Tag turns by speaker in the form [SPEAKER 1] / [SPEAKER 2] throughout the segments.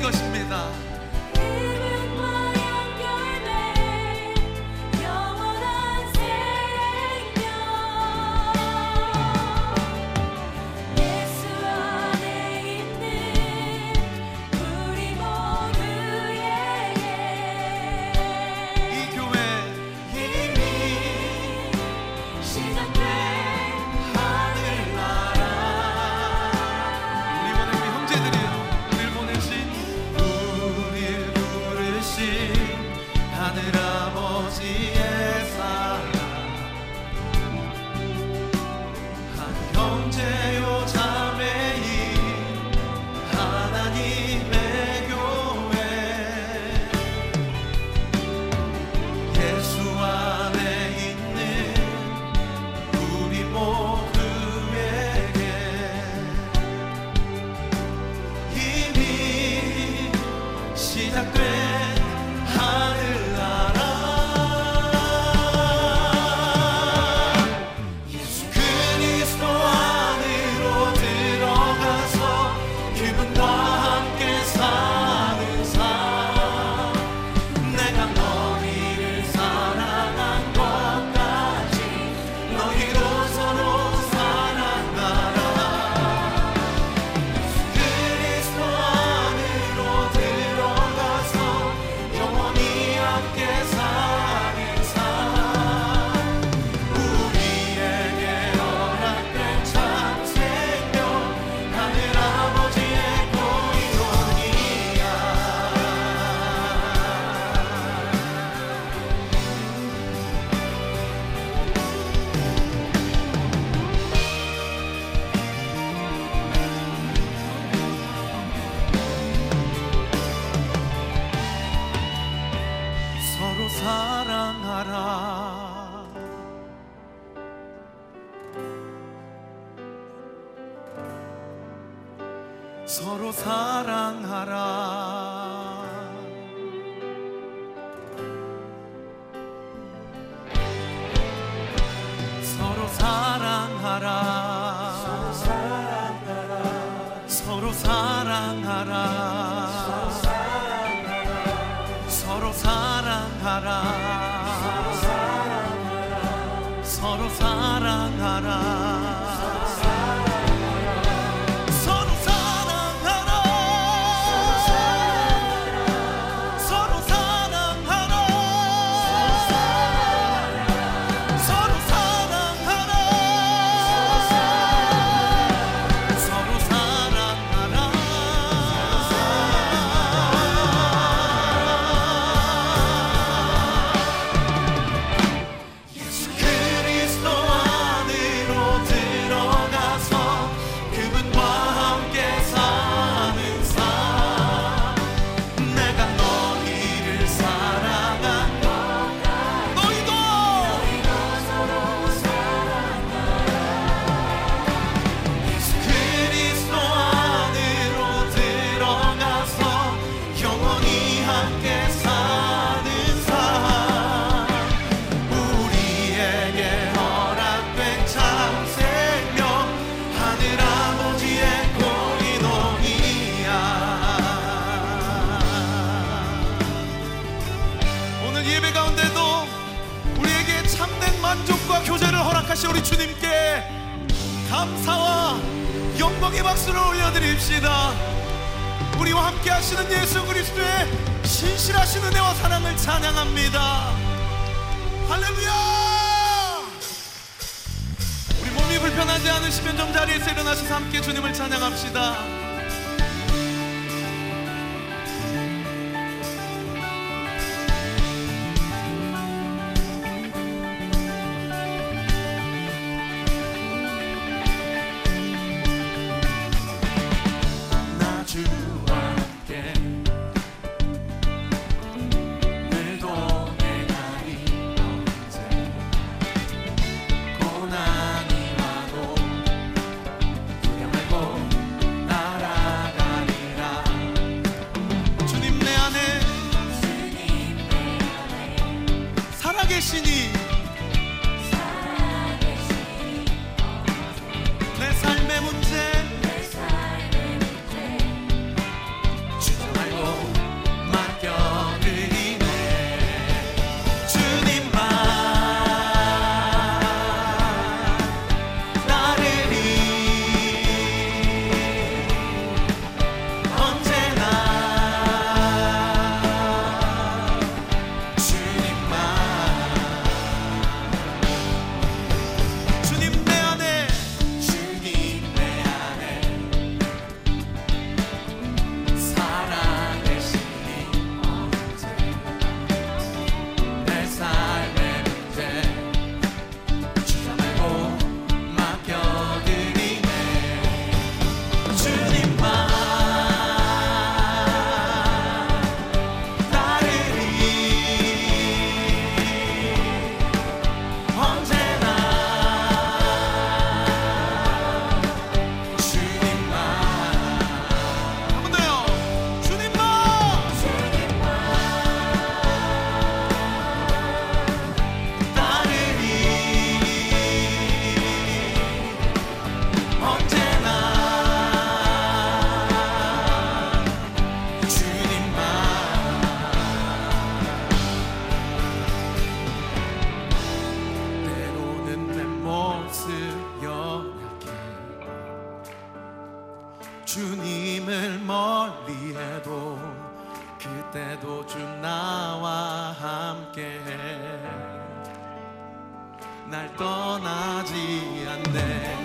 [SPEAKER 1] 것입니다. 서로 사랑하라. 서로 사랑하라. 서로 사랑하라. 서로 사랑하라. 감사와 영광의 박수를 올려드립시다. 우리와 함께 하시는 예수 그리스도의 신실하신 은혜와 사랑을 찬양합니다. 할렐루야! 우리 몸이 불편하지 않으시면 좀 자리에서 일어나셔서 함께 주님을 찬양합시다. 날 떠나지 않네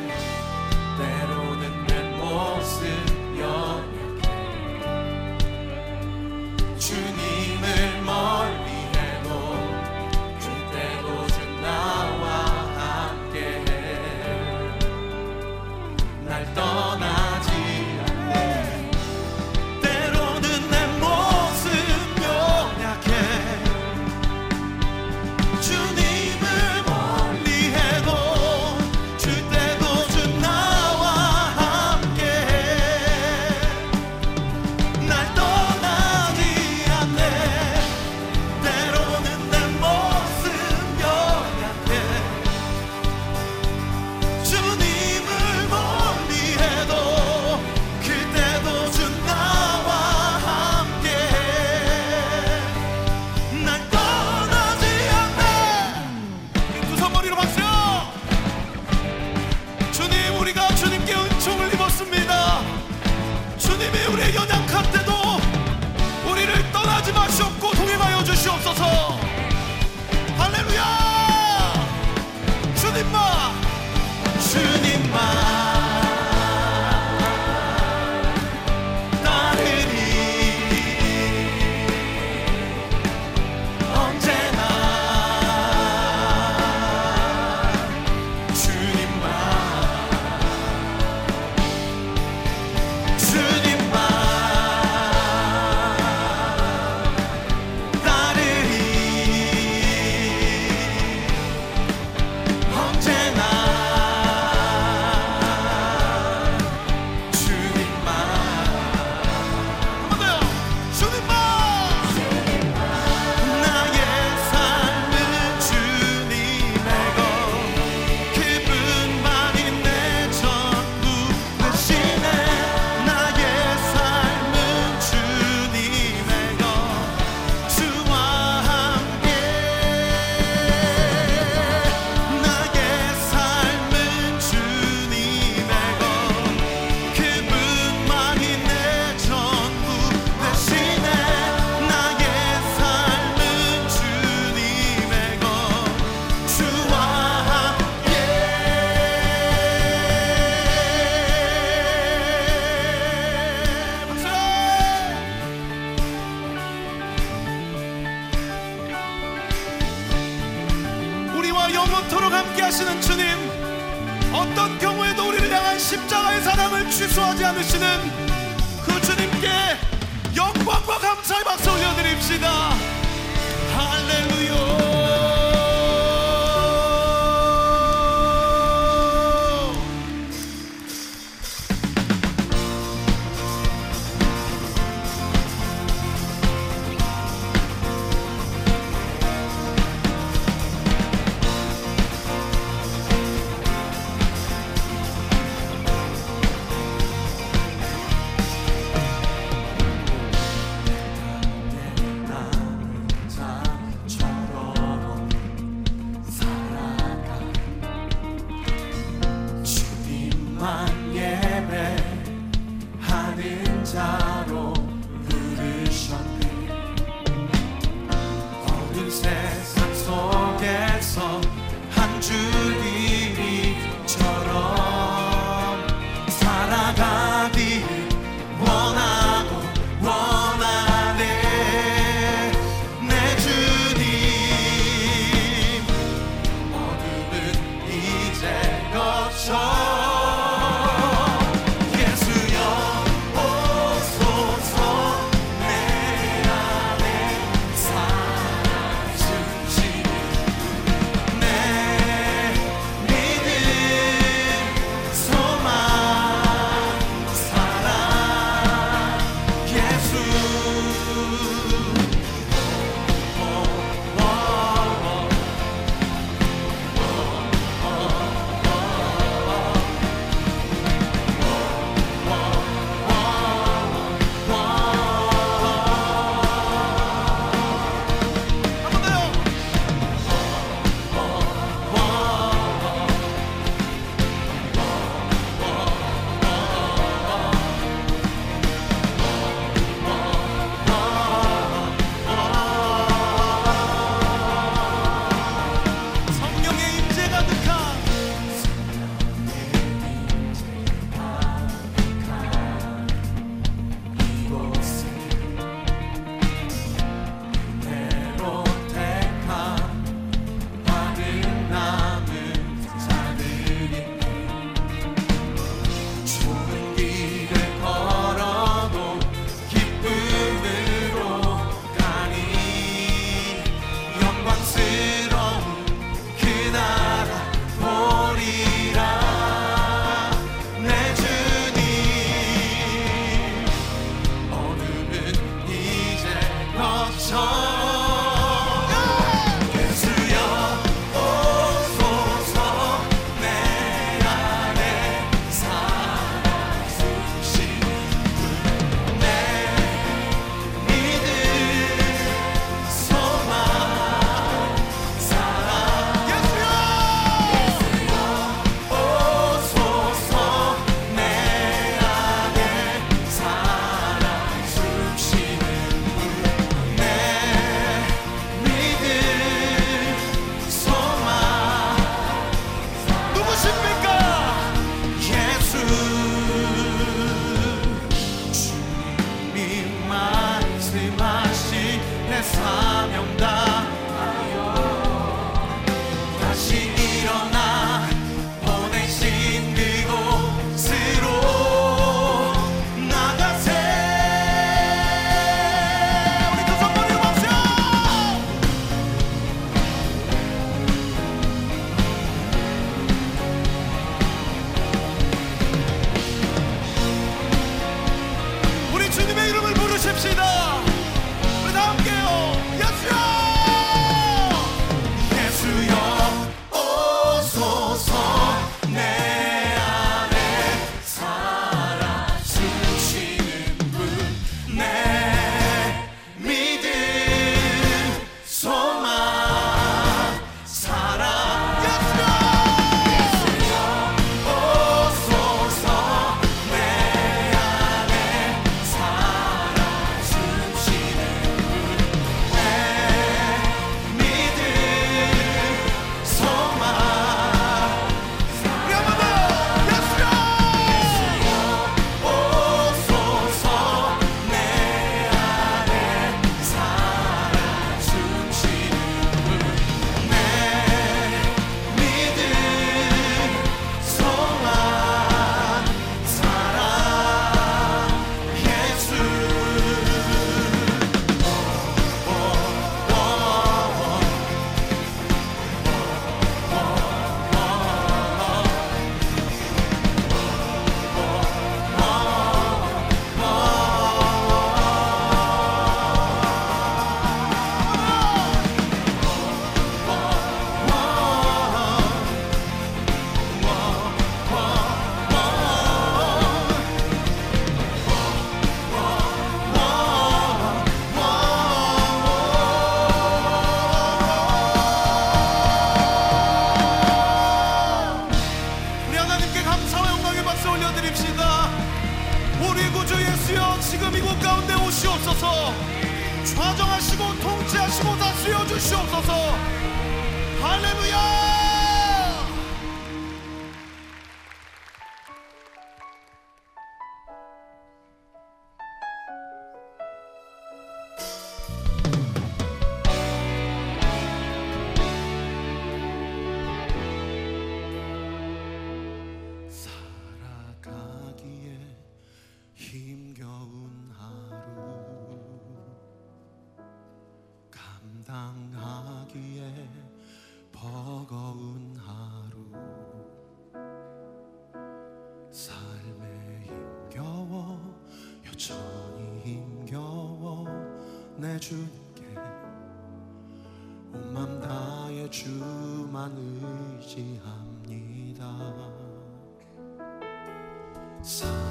[SPEAKER 1] So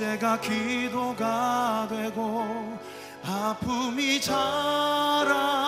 [SPEAKER 1] 언제가 기도가 되고 아픔이 자라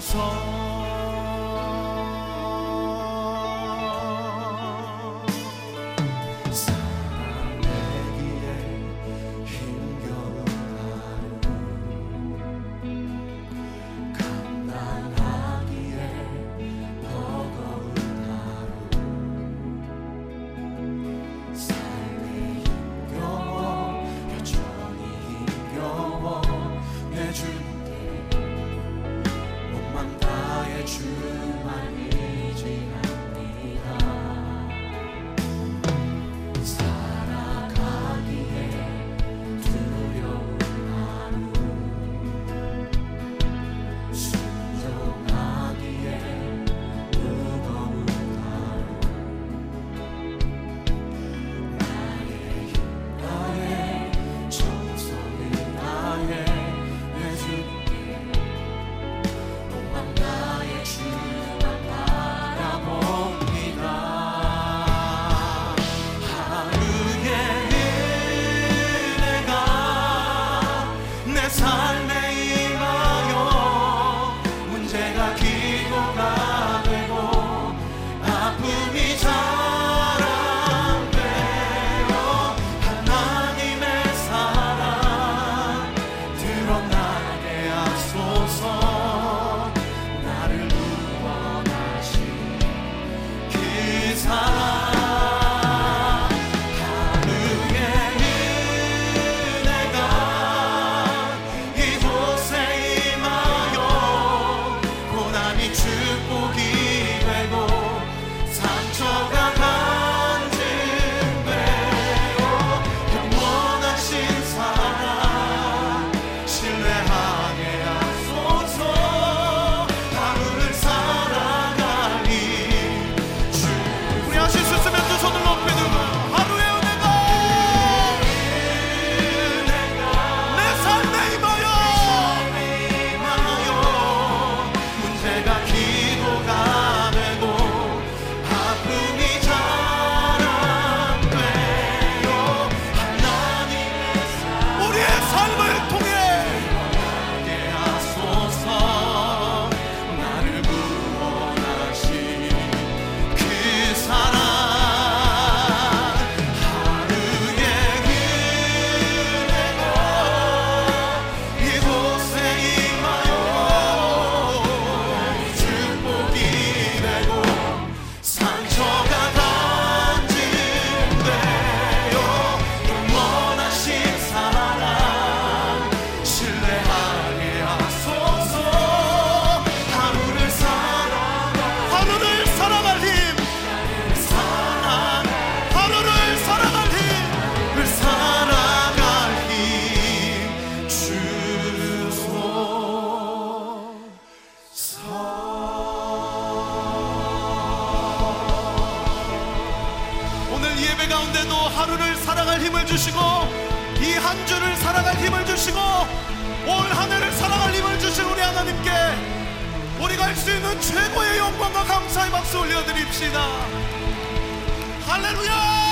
[SPEAKER 1] 주옵소서. 하나님께 우리가 할 수 있는 최고의 영광과 감사의 박수 올려드립시다. 할렐루야